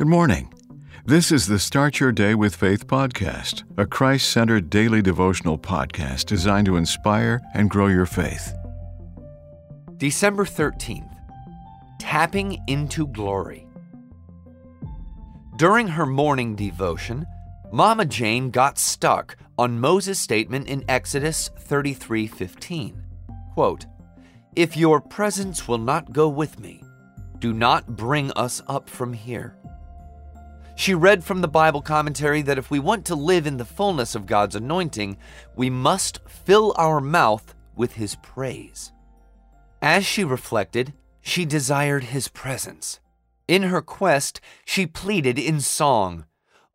Good morning. This is the Start Your Day with Faith podcast, a Christ centered daily devotional podcast designed to inspire and grow your faith. December 13th Tapping into Glory. During her morning devotion, Mama Jane got stuck on Moses' statement in Exodus 33:15. Quote, "If your presence will not go with me, do not bring us up from here." She read from the Bible commentary that if we want to live in the fullness of God's anointing, we must fill our mouth with his praise. As she reflected, she desired his presence. In her quest, she pleaded in song,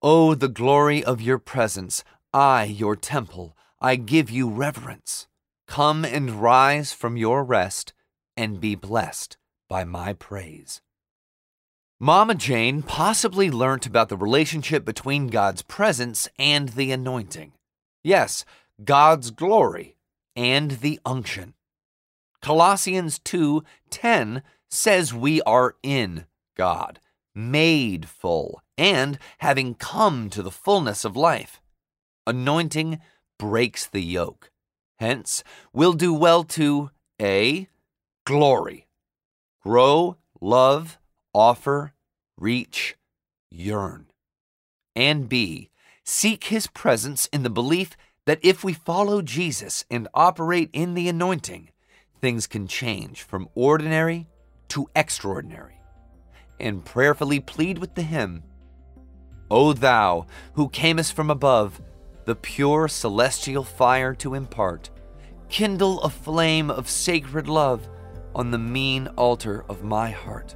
Oh, the glory of your presence, I, your temple, I give you reverence. Come and rise from your rest and be blessed by my praise. Mama Jane possibly learnt about the relationship between God's presence and the anointing. Yes, God's glory and the unction. Colossians 2:10 says we are in God, made full, and having come to the fullness of life. Anointing breaks the yoke. Hence, we'll do well to A. Glory. Grow, love, offer, reach, yearn. And B, seek his presence in the belief that if we follow Jesus and operate in the anointing, things can change from ordinary to extraordinary. And prayerfully plead with the hymn O thou who camest from above, the pure celestial fire to impart, kindle a flame of sacred love on the mean altar of my heart.